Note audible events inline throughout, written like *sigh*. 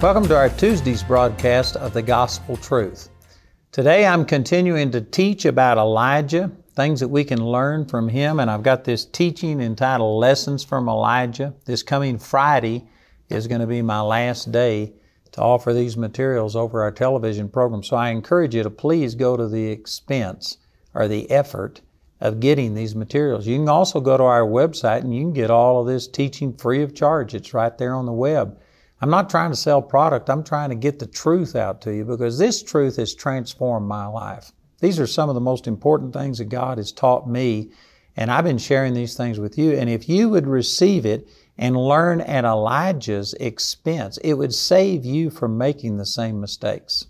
Welcome to our Tuesday's broadcast of the Gospel Truth. Today I'm continuing to teach about Elijah, things that we can learn from him, and I've got this teaching entitled Lessons from Elijah. This coming Friday is going to be my last day to offer these materials over our television program. So I encourage you to please go to the expense or the effort of getting these materials. You can also go to our website and you can get all of this teaching free of charge. It's right there on the web. I'm not trying to sell product. I'm trying to get the truth out to you because this truth has transformed my life. These are some of the most important things that God has taught me, and I've been sharing these things with you. And if you would receive it and learn at Elijah's expense, it would save you from making the same mistakes.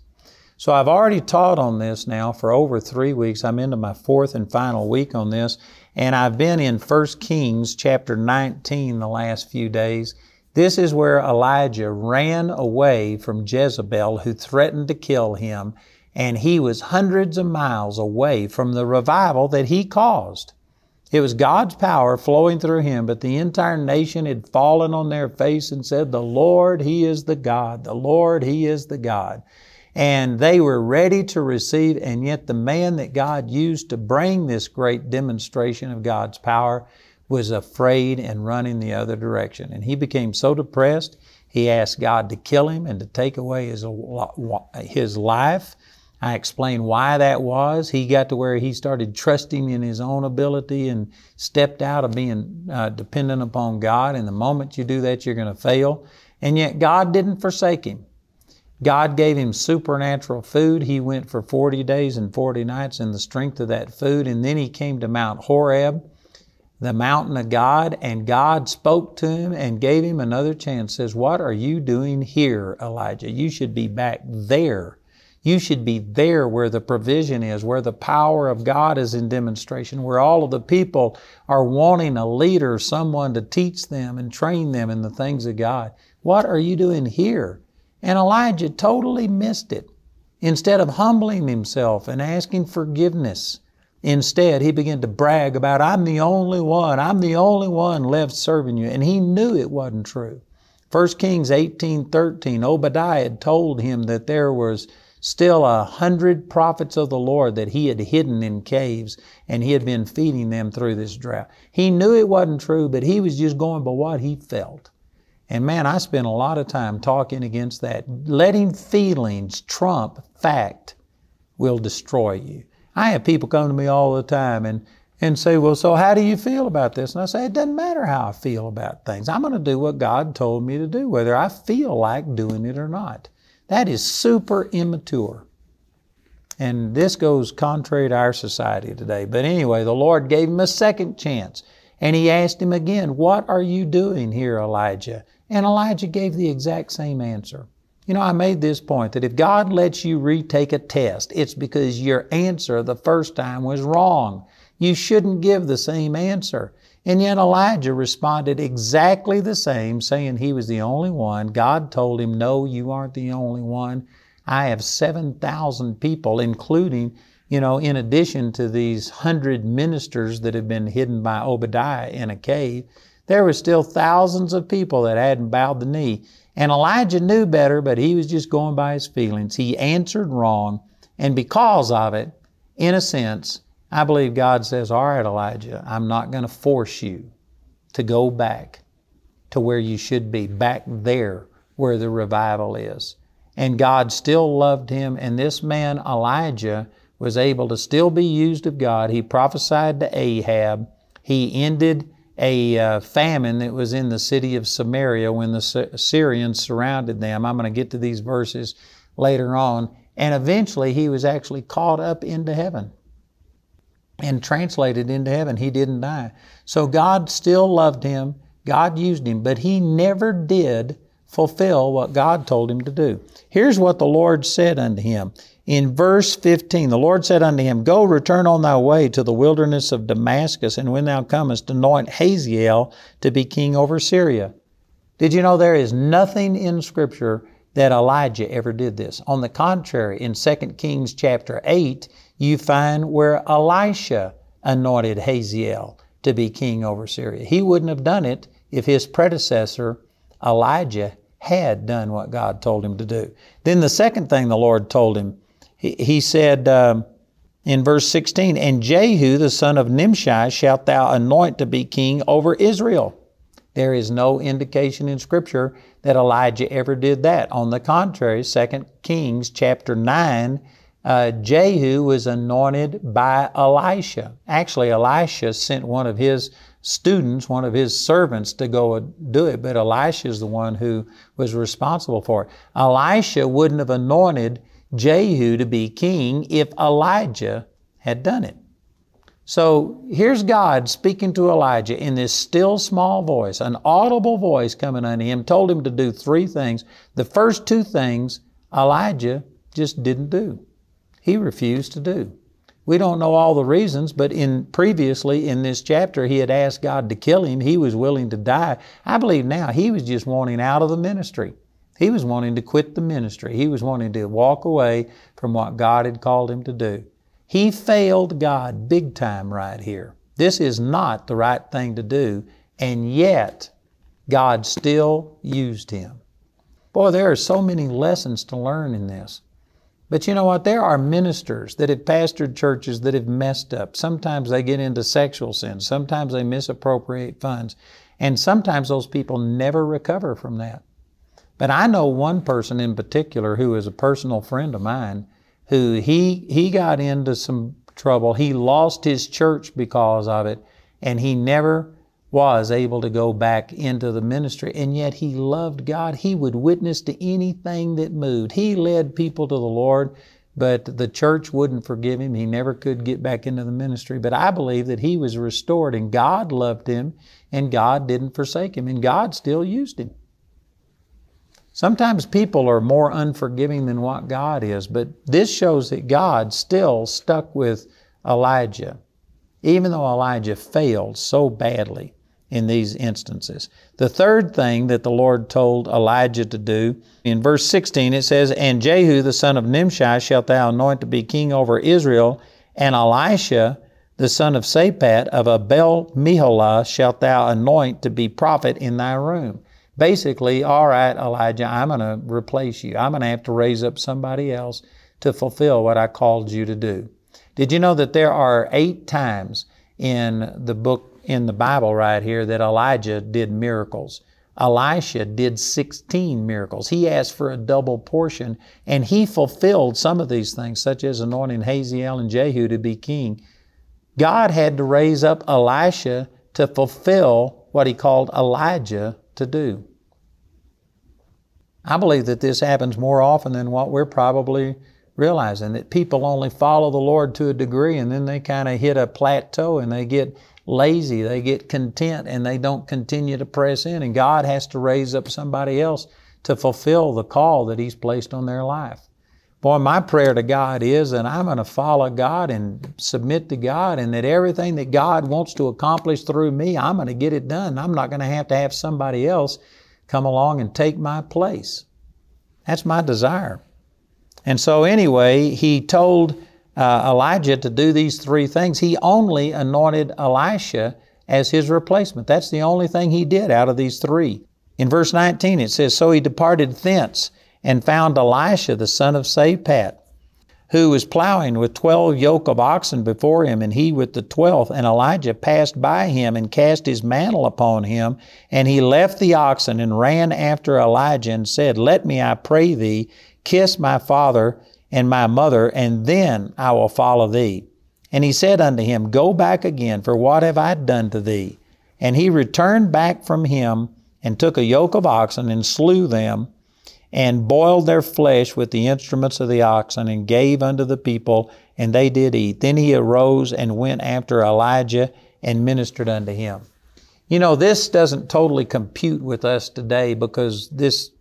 So I've already taught on this now for over three weeks. I'm into my fourth and final week on this, and I've been in 1 Kings chapter 19 the last few days. This is where Elijah ran away from Jezebel, who threatened to kill him, and he was hundreds of miles away from the revival that he caused. It was God's power flowing through him, but the entire nation had fallen on their face and said, The Lord, He is the God. The Lord, He is the God. And they were ready to receive, and yet the man that God used to bring this great demonstration of God's power was afraid and running the other direction. And he became so depressed, he asked God to kill him and to take away his, his life. I explained why that was. He got to where he started trusting in his own ability and stepped out of being uh, dependent upon God. And the moment you do that, you're going to fail. And yet God didn't forsake him. God gave him supernatural food. He went for 40 days and 40 nights in the strength of that food. And then he came to Mount Horeb the mountain of God, and God spoke to him and gave him another chance. Says, What are you doing here, Elijah? You should be back there. You should be there where the provision is, where the power of God is in demonstration, where all of the people are wanting a leader, someone to teach them and train them in the things of God. What are you doing here? And Elijah totally missed it. Instead of humbling himself and asking forgiveness, Instead, he began to brag about, I'm the only one, I'm the only one left serving you. And he knew it wasn't true. 1 Kings 18 13, Obadiah had told him that there was still a hundred prophets of the Lord that he had hidden in caves and he had been feeding them through this drought. He knew it wasn't true, but he was just going by what he felt. And man, I spent a lot of time talking against that. Letting feelings trump fact will destroy you. I have people come to me all the time and, and say, Well, so how do you feel about this? And I say, It doesn't matter how I feel about things. I'm going to do what God told me to do, whether I feel like doing it or not. That is super immature. And this goes contrary to our society today. But anyway, the Lord gave him a second chance. And he asked him again, What are you doing here, Elijah? And Elijah gave the exact same answer. You know, I made this point that if God lets you retake a test, it's because your answer the first time was wrong. You shouldn't give the same answer. And yet Elijah responded exactly the same, saying he was the only one. God told him, No, you aren't the only one. I have 7,000 people, including, you know, in addition to these hundred ministers that have been hidden by Obadiah in a cave, there were still thousands of people that hadn't bowed the knee. And Elijah knew better, but he was just going by his feelings. He answered wrong, and because of it, in a sense, I believe God says, All right, Elijah, I'm not going to force you to go back to where you should be, back there where the revival is. And God still loved him, and this man, Elijah, was able to still be used of God. He prophesied to Ahab. He ended a uh, famine that was in the city of Samaria when the Syrians surrounded them. I'm going to get to these verses later on. And eventually he was actually caught up into heaven and translated into heaven. He didn't die. So God still loved him. God used him, but he never did fulfill what God told him to do. Here's what the Lord said unto him. In verse 15, the Lord said unto him, Go, return on thy way to the wilderness of Damascus, and when thou comest, anoint Hazael to be king over Syria. Did you know there is nothing in Scripture that Elijah ever did this? On the contrary, in 2 Kings chapter 8, you find where Elisha anointed Hazael to be king over Syria. He wouldn't have done it if his predecessor, Elijah, had done what God told him to do. Then the second thing the Lord told him, he, he said um, in verse 16, And Jehu the son of Nimshi shalt thou anoint to be king over Israel. There is no indication in Scripture that Elijah ever did that. On the contrary, 2 Kings chapter 9, uh, Jehu was anointed by Elisha. Actually, Elisha sent one of his students, one of his servants, to go do it, but Elisha is the one who was responsible for it. Elisha wouldn't have anointed Jehu to be king if Elijah had done it. So here's God speaking to Elijah in this still small voice, an audible voice coming unto him, told him to do three things. The first two things Elijah just didn't do. He refused to do. We don't know all the reasons, but in previously in this chapter, he had asked God to kill him. He was willing to die. I believe now he was just wanting out of the ministry. He was wanting to quit the ministry. He was wanting to walk away from what God had called him to do. He failed God big time right here. This is not the right thing to do, and yet God still used him. Boy, there are so many lessons to learn in this. But you know what? There are ministers that have pastored churches that have messed up. Sometimes they get into sexual sins. Sometimes they misappropriate funds. And sometimes those people never recover from that. But I know one person in particular who is a personal friend of mine who he, he got into some trouble. He lost his church because of it, and he never was able to go back into the ministry, and yet he loved God. He would witness to anything that moved. He led people to the Lord, but the church wouldn't forgive him. He never could get back into the ministry. But I believe that he was restored, and God loved him, and God didn't forsake him, and God still used him. Sometimes people are more unforgiving than what God is, but this shows that God still stuck with Elijah, even though Elijah failed so badly in these instances. The third thing that the Lord told Elijah to do, in verse 16 it says, And Jehu the son of Nimshi shalt thou anoint to be king over Israel, and Elisha the son of Shaphat of Abel Meholah shalt thou anoint to be prophet in thy room. Basically, all right, Elijah, I'm going to replace you. I'm going to have to raise up somebody else to fulfill what I called you to do. Did you know that there are eight times in the book in the Bible right here that Elijah did miracles. Elisha did 16 miracles. He asked for a double portion, and he fulfilled some of these things, such as anointing Hazael and Jehu to be king. God had to raise up Elisha to fulfill what he called Elijah to do. I believe that this happens more often than what we're probably realizing, that people only follow the Lord to a degree and then they kind of hit a plateau and they get lazy, they get content, and they don't continue to press in. And God has to raise up somebody else to fulfill the call that He's placed on their life. Boy, my prayer to God is that I'm going to follow God and submit to God, and that everything that God wants to accomplish through me, I'm going to get it done. I'm not going to have to have somebody else come along and take my place. That's my desire. And so, anyway, he told uh, Elijah to do these three things, he only anointed Elisha as his replacement. That's the only thing he did out of these three. In verse 19 it says, So he departed thence and found Elisha the son of Shaphat, who was plowing with twelve yoke of oxen before him, and he with the twelfth. And Elijah passed by him and cast his mantle upon him, and he left the oxen and ran after Elijah and said, Let me, I pray thee, kiss my father and my mother, and then I will follow thee. And he said unto him, Go back again, for what have I done to thee? And he returned back from him, and took a yoke of oxen, and slew them, and boiled their flesh with the instruments of the oxen, and gave unto the people, and they did eat. Then he arose and went after Elijah, and ministered unto him. You know, this doesn't totally compute with us today because this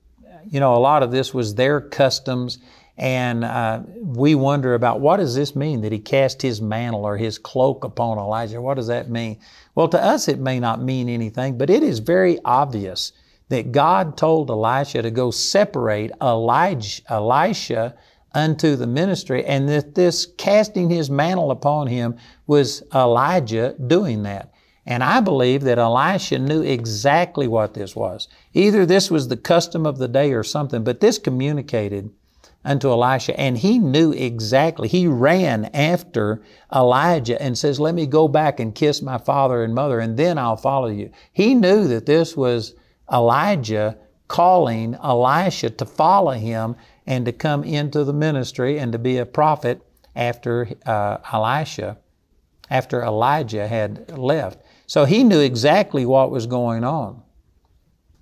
you know, a lot of this was their customs. And uh, we wonder about what does this mean that he cast his mantle or his cloak upon Elijah? What does that mean? Well, to us, it may not mean anything, but it is very obvious that God told Elisha to go separate Elijah, Elisha unto the ministry, and that this casting his mantle upon him was Elijah doing that. And I believe that Elisha knew exactly what this was. Either this was the custom of the day or something, but this communicated unto Elisha, and he knew exactly. He ran after Elijah and says, Let me go back and kiss my father and mother, and then I'll follow you. He knew that this was Elijah calling Elisha to follow him and to come into the ministry and to be a prophet after uh, Elisha, after Elijah had left. So he knew exactly what was going on.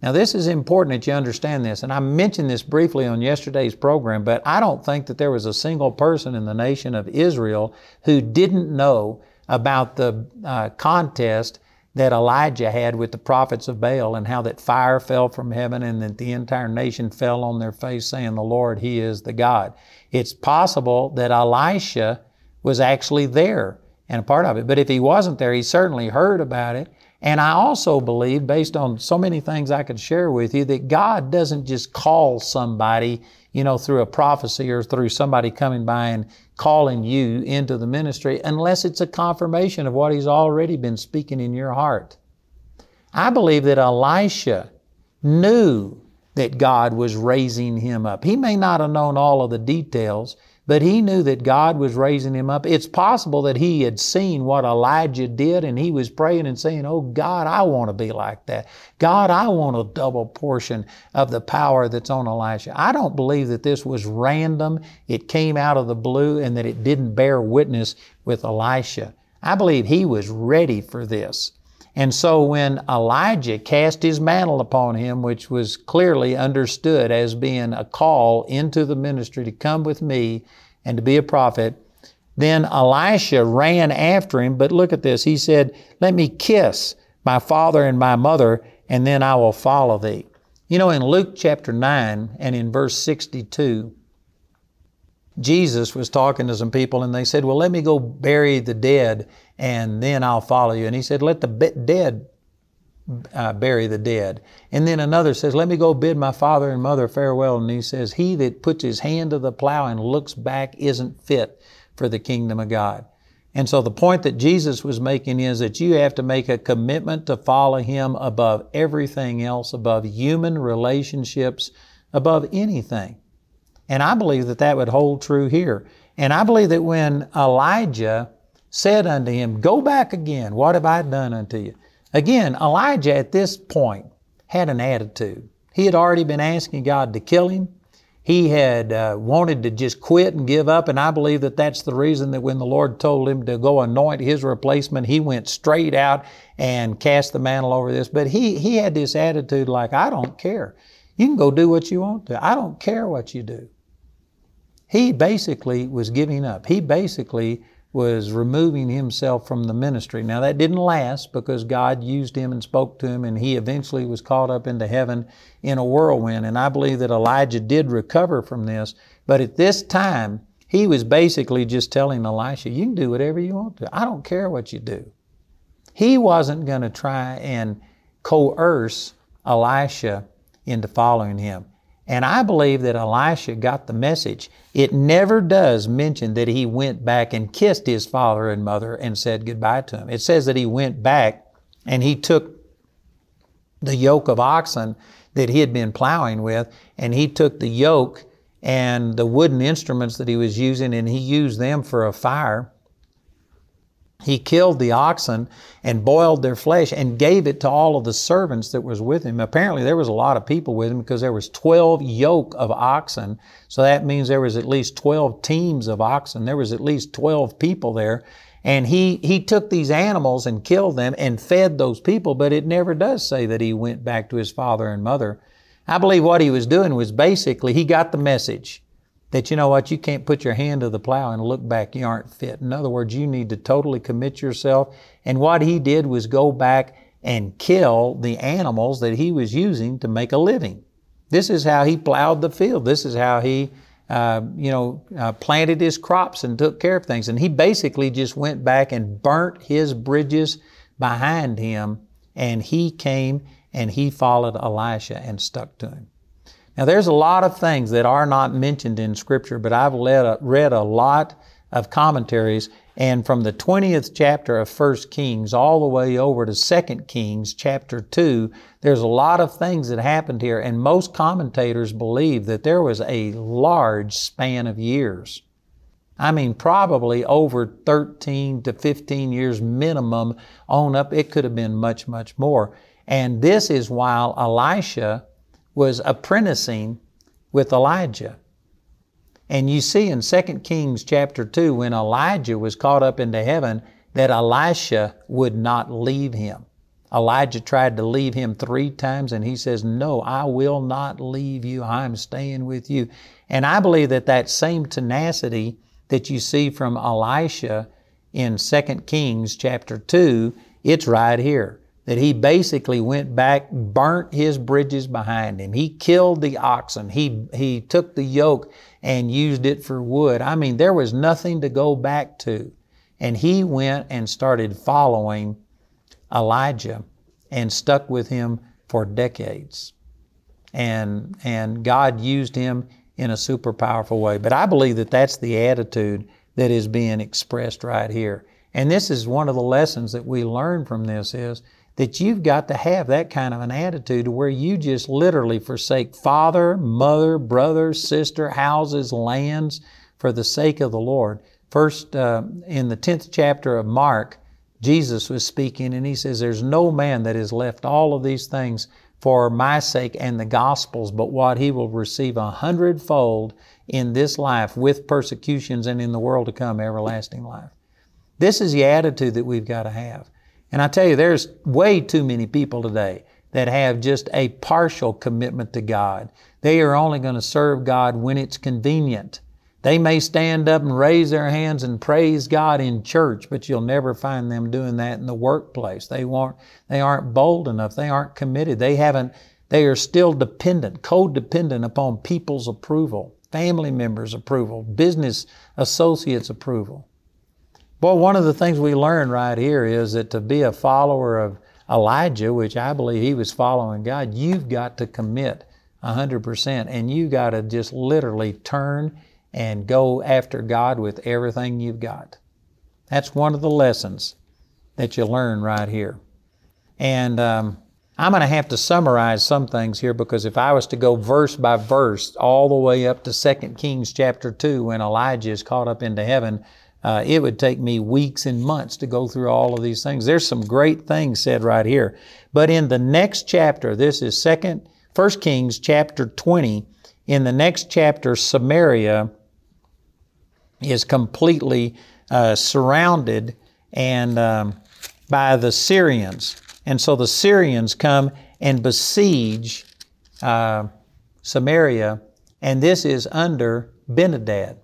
Now, this is important that you understand this, and I mentioned this briefly on yesterday's program, but I don't think that there was a single person in the nation of Israel who didn't know about the uh, contest that Elijah had with the prophets of Baal and how that fire fell from heaven and that the entire nation fell on their face saying, The Lord, He is the God. It's possible that Elisha was actually there and a part of it, but if he wasn't there, he certainly heard about it and I also believe, based on so many things I could share with you, that God doesn't just call somebody, you know, through a prophecy or through somebody coming by and calling you into the ministry unless it's a confirmation of what He's already been speaking in your heart. I believe that Elisha knew that God was raising him up. He may not have known all of the details, but he knew that God was raising him up. It's possible that he had seen what Elijah did and he was praying and saying, Oh God, I want to be like that. God, I want a double portion of the power that's on Elisha. I don't believe that this was random, it came out of the blue, and that it didn't bear witness with Elisha. I believe he was ready for this. And so when Elijah cast his mantle upon him, which was clearly understood as being a call into the ministry to come with me and to be a prophet, then Elisha ran after him. But look at this. He said, Let me kiss my father and my mother, and then I will follow thee. You know, in Luke chapter 9 and in verse 62, Jesus was talking to some people and they said, Well, let me go bury the dead and then I'll follow you. And he said, Let the dead uh, bury the dead. And then another says, Let me go bid my father and mother farewell. And he says, He that puts his hand to the plow and looks back isn't fit for the kingdom of God. And so the point that Jesus was making is that you have to make a commitment to follow Him above everything else, above human relationships, above anything. And I believe that that would hold true here. And I believe that when Elijah said unto him, Go back again, what have I done unto you? Again, Elijah at this point had an attitude. He had already been asking God to kill him. He had uh, wanted to just quit and give up, and I believe that that's the reason that when the Lord told him to go anoint his replacement, he went straight out and cast the mantle over this. But he, he had this attitude like, I don't care. You can go do what you want to. I don't care what you do. He basically was giving up. He basically was removing himself from the ministry. Now, that didn't last because God used him and spoke to him, and he eventually was caught up into heaven in a whirlwind. And I believe that Elijah did recover from this. But at this time, he was basically just telling Elisha, You can do whatever you want to. I don't care what you do. He wasn't going to try and coerce Elisha into following him. And I believe that Elisha got the message. It never does mention that he went back and kissed his father and mother and said goodbye to him. It says that he went back and he took the yoke of oxen that he had been plowing with, and he took the yoke and the wooden instruments that he was using, and he used them for a fire. He killed the oxen and boiled their flesh and gave it to all of the servants that was with him. Apparently there was a lot of people with him because there was 12 yoke of oxen. So that means there was at least 12 teams of oxen. There was at least 12 people there. And he, he took these animals and killed them and fed those people, but it never does say that he went back to his father and mother. I believe what he was doing was basically he got the message that you know what, you can't put your hand to the plow and look back, you aren't fit. In other words, you need to totally commit yourself. And what he did was go back and kill the animals that he was using to make a living. This is how he plowed the field. This is how he, uh, you know, uh, planted his crops and took care of things. And he basically just went back and burnt his bridges behind him, and he came and he followed Elisha and stuck to him. Now, there's a lot of things that are not mentioned in Scripture, but I've read a lot of commentaries, and from the 20th chapter of 1 Kings all the way over to 2 Kings chapter 2, there's a lot of things that happened here, and most commentators believe that there was a large span of years. I mean, probably over 13 to 15 years minimum on up. It could have been much, much more. And this is while Elisha was apprenticing with Elijah. And you see in 2 Kings chapter 2, when Elijah was caught up into heaven, that Elisha would not leave him. Elijah tried to leave him three times, and he says, No, I will not leave you. I'm staying with you. And I believe that that same tenacity that you see from Elisha in 2 Kings chapter 2, it's right here that he basically went back, burnt his bridges behind him. He killed the oxen. He, he took the yoke and used it for wood. I mean, there was nothing to go back to. And he went and started following Elijah and stuck with him for decades. And, and God used him in a super powerful way. But I believe that that's the attitude that is being expressed right here. And this is one of the lessons that we learn from this is that you've got to have that kind of an attitude where you just literally forsake father, mother, brother, sister, houses, lands for the sake of the Lord. First, uh, in the 10th chapter of Mark, Jesus was speaking and he says, There's no man that has left all of these things for my sake and the gospel's, but what he will receive a hundredfold in this life with persecutions and in the world to come, everlasting life. This is the attitude that we've got to have. And I tell you, there's way too many people today that have just a partial commitment to God. They are only going to serve God when it's convenient. They may stand up and raise their hands and praise God in church, but you'll never find them doing that in the workplace. They won't, they aren't bold enough. They aren't committed. They haven't, they are still dependent, codependent upon people's approval, family members' approval, business associates' approval. Boy, one of the things we learn right here is that to be a follower of Elijah, which I believe he was following God, you've got to commit 100% and you've got to just literally turn and go after God with everything you've got. That's one of the lessons that you learn right here. And um, I'm going to have to summarize some things here because if I was to go verse by verse all the way up to 2 Kings chapter 2 when Elijah is caught up into heaven, uh, it would take me weeks and months to go through all of these things. There's some great things said right here. But in the next chapter, this is second, First Kings chapter 20. In the next chapter, Samaria is completely uh, surrounded and um, by the Syrians. And so the Syrians come and besiege uh, Samaria, and this is under Ben-Hadad.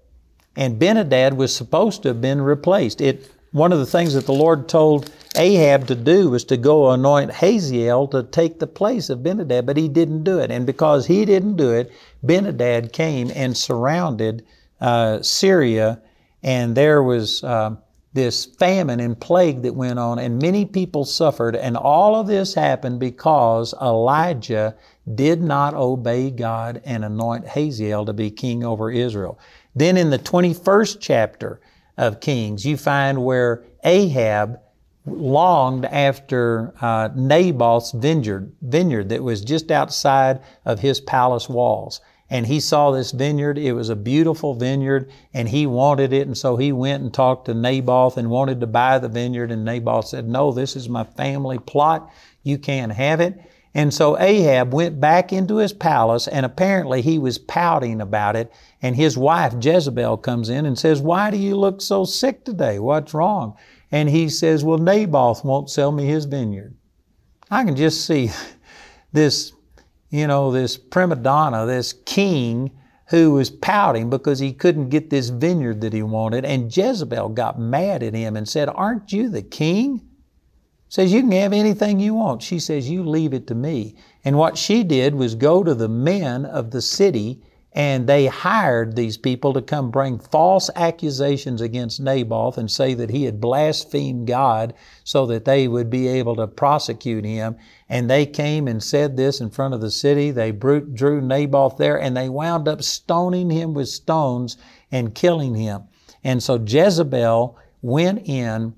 And Ben-Hadad was supposed to have been replaced. It, one of the things that the Lord told Ahab to do was to go anoint Hazael to take the place of Ben-Hadad, but he didn't do it. And because he didn't do it, Ben-Hadad came and surrounded uh, Syria, and there was uh, this famine and plague that went on, and many people suffered. And all of this happened because Elijah did not obey God and anoint Hazael to be king over Israel. Then in the 21st chapter of Kings, you find where Ahab longed after uh, Naboth's vineyard, vineyard that was just outside of his palace walls. And he saw this vineyard. It was a beautiful vineyard, and he wanted it. And so he went and talked to Naboth and wanted to buy the vineyard. And Naboth said, No, this is my family plot. You can't have it. And so Ahab went back into his palace, and apparently he was pouting about it. And his wife Jezebel comes in and says, Why do you look so sick today? What's wrong? And he says, Well, Naboth won't sell me his vineyard. I can just see *laughs* this, you know, this prima donna, this king who was pouting because he couldn't get this vineyard that he wanted. And Jezebel got mad at him and said, Aren't you the king? Says, You can have anything you want. She says, You leave it to me. And what she did was go to the men of the city and they hired these people to come bring false accusations against Naboth and say that he had blasphemed God so that they would be able to prosecute him. And they came and said this in front of the city. They drew Naboth there and they wound up stoning him with stones and killing him. And so Jezebel went in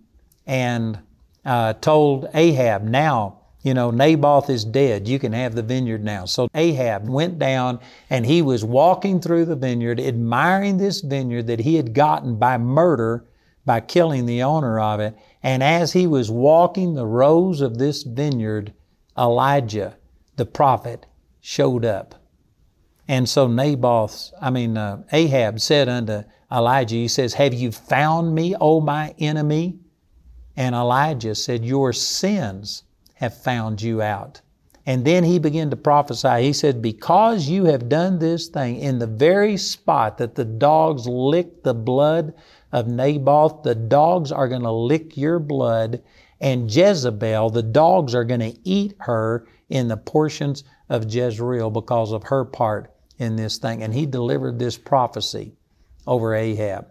and uh, told Ahab, Now, you know, Naboth is dead. You can have the vineyard now. So Ahab went down and he was walking through the vineyard, admiring this vineyard that he had gotten by murder, by killing the owner of it. And as he was walking the rows of this vineyard, Elijah, the prophet, showed up. And so Naboth, I mean, uh, Ahab said unto Elijah, he says, Have you found me, O my enemy? And Elijah said, Your sins have found you out. And then he began to prophesy. He said, Because you have done this thing in the very spot that the dogs licked the blood of Naboth, the dogs are going to lick your blood. And Jezebel, the dogs are going to eat her in the portions of Jezreel because of her part in this thing. And he delivered this prophecy over Ahab.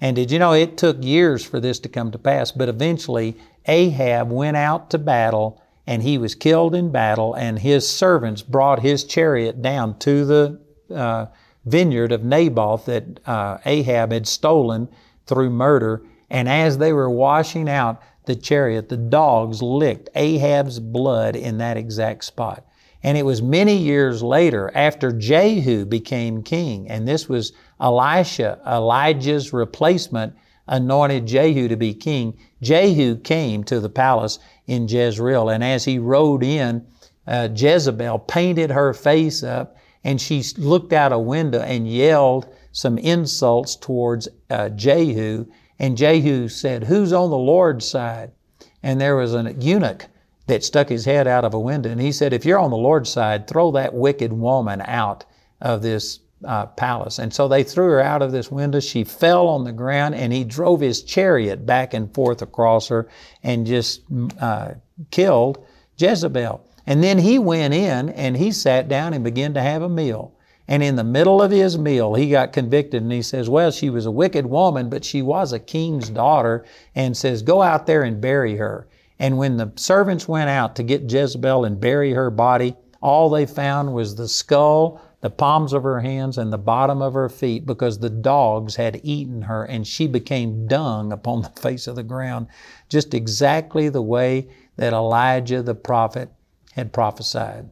And did you know it took years for this to come to pass, but eventually Ahab went out to battle and he was killed in battle, and his servants brought his chariot down to the uh, vineyard of Naboth that uh, Ahab had stolen through murder. And as they were washing out the chariot, the dogs licked Ahab's blood in that exact spot. And it was many years later, after Jehu became king, and this was Elisha, Elijah's replacement, anointed Jehu to be king. Jehu came to the palace in Jezreel, and as he rode in, uh, Jezebel painted her face up, and she looked out a window and yelled some insults towards uh, Jehu. And Jehu said, Who's on the Lord's side? And there was a eunuch that stuck his head out of a window, and he said, If you're on the Lord's side, throw that wicked woman out of this uh, palace. And so they threw her out of this window. She fell on the ground, and he drove his chariot back and forth across her and just uh, killed Jezebel. And then he went in and he sat down and began to have a meal. And in the middle of his meal, he got convicted and he says, Well, she was a wicked woman, but she was a king's daughter, and says, Go out there and bury her. And when the servants went out to get Jezebel and bury her body, all they found was the skull the palms of her hands and the bottom of her feet, because the dogs had eaten her, and she became dung upon the *laughs* face of the ground, just exactly the way that Elijah the prophet had prophesied.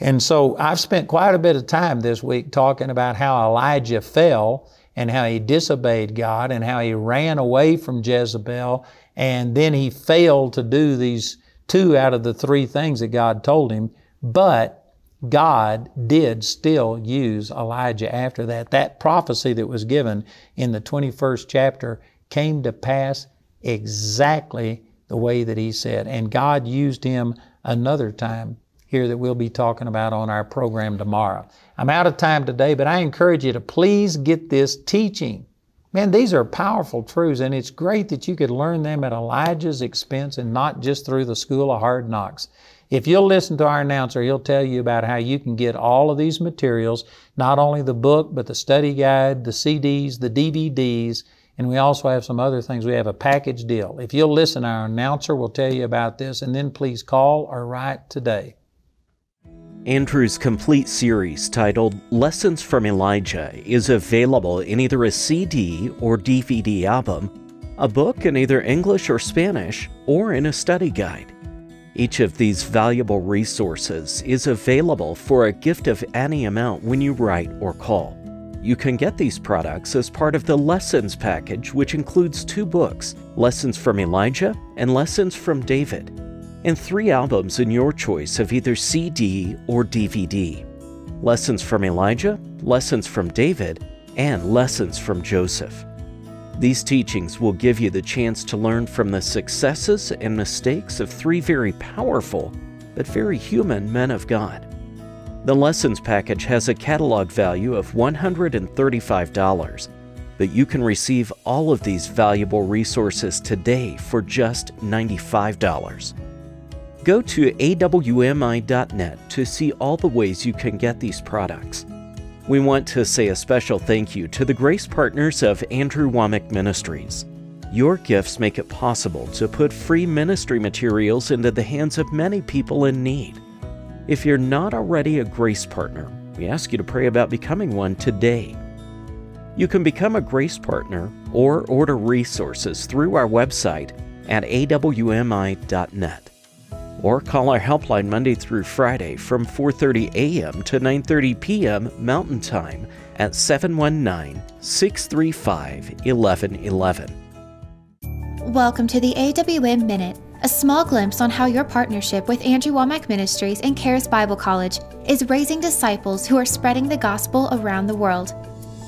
And so I've spent quite a bit of time this week talking about how Elijah fell and how he disobeyed God and how he ran away from Jezebel and then he failed to do these two out of the three things that God told him. But God did still use Elijah after that. That prophecy that was given in the 21st chapter came to pass exactly the way that he said. And God used him another time here that we'll be talking about on our program tomorrow. I'm out of time today, but I encourage you to please get this teaching. Man, these are powerful truths, and it's great that you could learn them at Elijah's expense and not just through the school of hard knocks. If you'll listen to our announcer, he'll tell you about how you can get all of these materials, not only the book, but the study guide, the CDs, the DVDs, and we also have some other things. We have a package deal. If you'll listen, our announcer will tell you about this, and then please call or write today. Andrew's complete series titled Lessons from Elijah is available in either a CD or DVD album, a book in either English or Spanish, or in a study guide. Each of these valuable resources is available for a gift of any amount when you write or call. You can get these products as part of the Lessons package, which includes two books Lessons from Elijah and Lessons from David, and three albums in your choice of either CD or DVD Lessons from Elijah, Lessons from David, and Lessons from Joseph. These teachings will give you the chance to learn from the successes and mistakes of three very powerful but very human men of God. The lessons package has a catalog value of $135. but you can receive all of these valuable resources today for just $95. Go to awmi.net to see all the ways you can get these products. We want to say a special thank you to the grace partners of Andrew Wommack Ministries. Your gifts make it possible to put free ministry materials into the hands of many people in need. If you're not already a grace partner, we ask you to pray about becoming one today. You can become a grace partner or order resources through our website at awmi.net or call our helpline Monday through Friday from 4:30 a.m. to 9:30 p.m. Mountain Time at 719-635-1111. Welcome to the AWM Minute, a small glimpse on how your partnership with Andrew Wommack Ministries and Charis Bible College is raising disciples who are spreading the gospel around the world.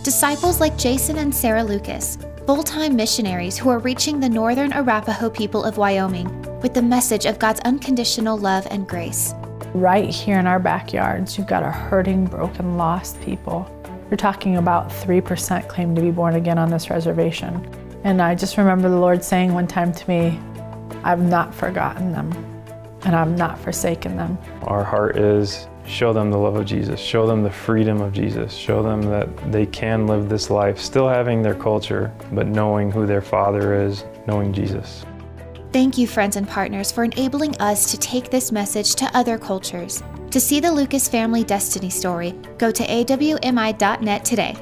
Disciples like Jason and Sarah Lucas, full time missionaries who are reaching the northern Arapaho people of Wyoming with the message of God's unconditional love and grace. Right here in our backyards, you've got a hurting, broken, lost people. You're talking about 3% claim to be born again on this reservation. And I just remember the Lord saying one time to me, I've not forgotten them and I've not forsaken them. Our heart is show them the love of Jesus, show them the freedom of Jesus, show them that they can live this life still having their culture, but knowing who their Father is, knowing Jesus. Thank you, friends and partners, for enabling us to take this message to other cultures. To see the Lucas family destiny story, go to awmi.net today.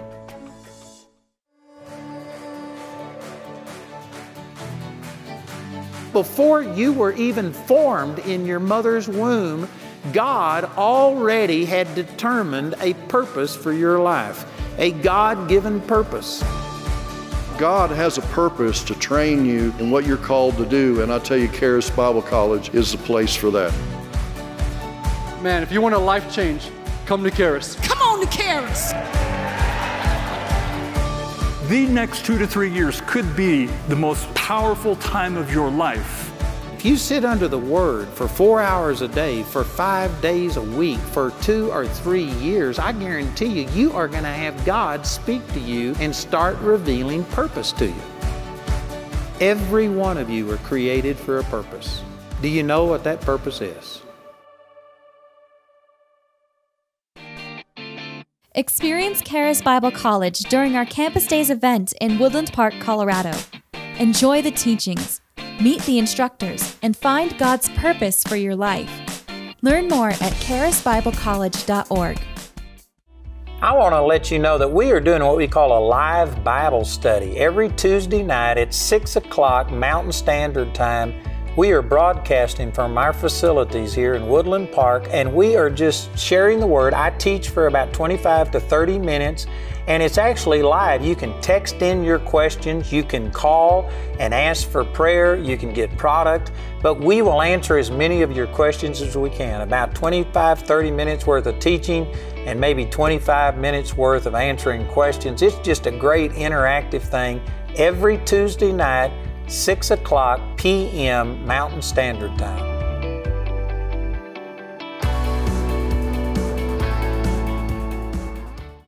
Before you were even formed in your mother's womb, God already had determined a purpose for your life, a God given purpose. God has a purpose to train you in what you're called to do, and I tell you, Charis Bible College is the place for that. Man, if you want a life change, come to Charis. Come on to Charis. The next two to three years could be the most powerful time of your life. If you sit under the Word for four hours a day, for five days a week, for two or three years, I guarantee you, you are going to have God speak to you and start revealing purpose to you. Every one of you are created for a purpose. Do you know what that purpose is? Experience Charis Bible College during our Campus Days event in Woodland Park, Colorado. Enjoy the teachings, meet the instructors, and find God's purpose for your life. Learn more at charisbiblecollege.org. I want to let you know that we are doing what we call a live Bible study every Tuesday night at 6 o'clock Mountain Standard Time. We are broadcasting from our facilities here in Woodland Park, and we are just sharing the Word. I teach for about 25 to 30 minutes, and it's actually live. You can text in your questions, you can call and ask for prayer, you can get product, but we will answer as many of your questions as we can. About 25, 30 minutes worth of teaching and maybe 25 minutes worth of answering questions. It's just a great interactive thing every Tuesday night 6 o'clock p.m. Mountain Standard Time.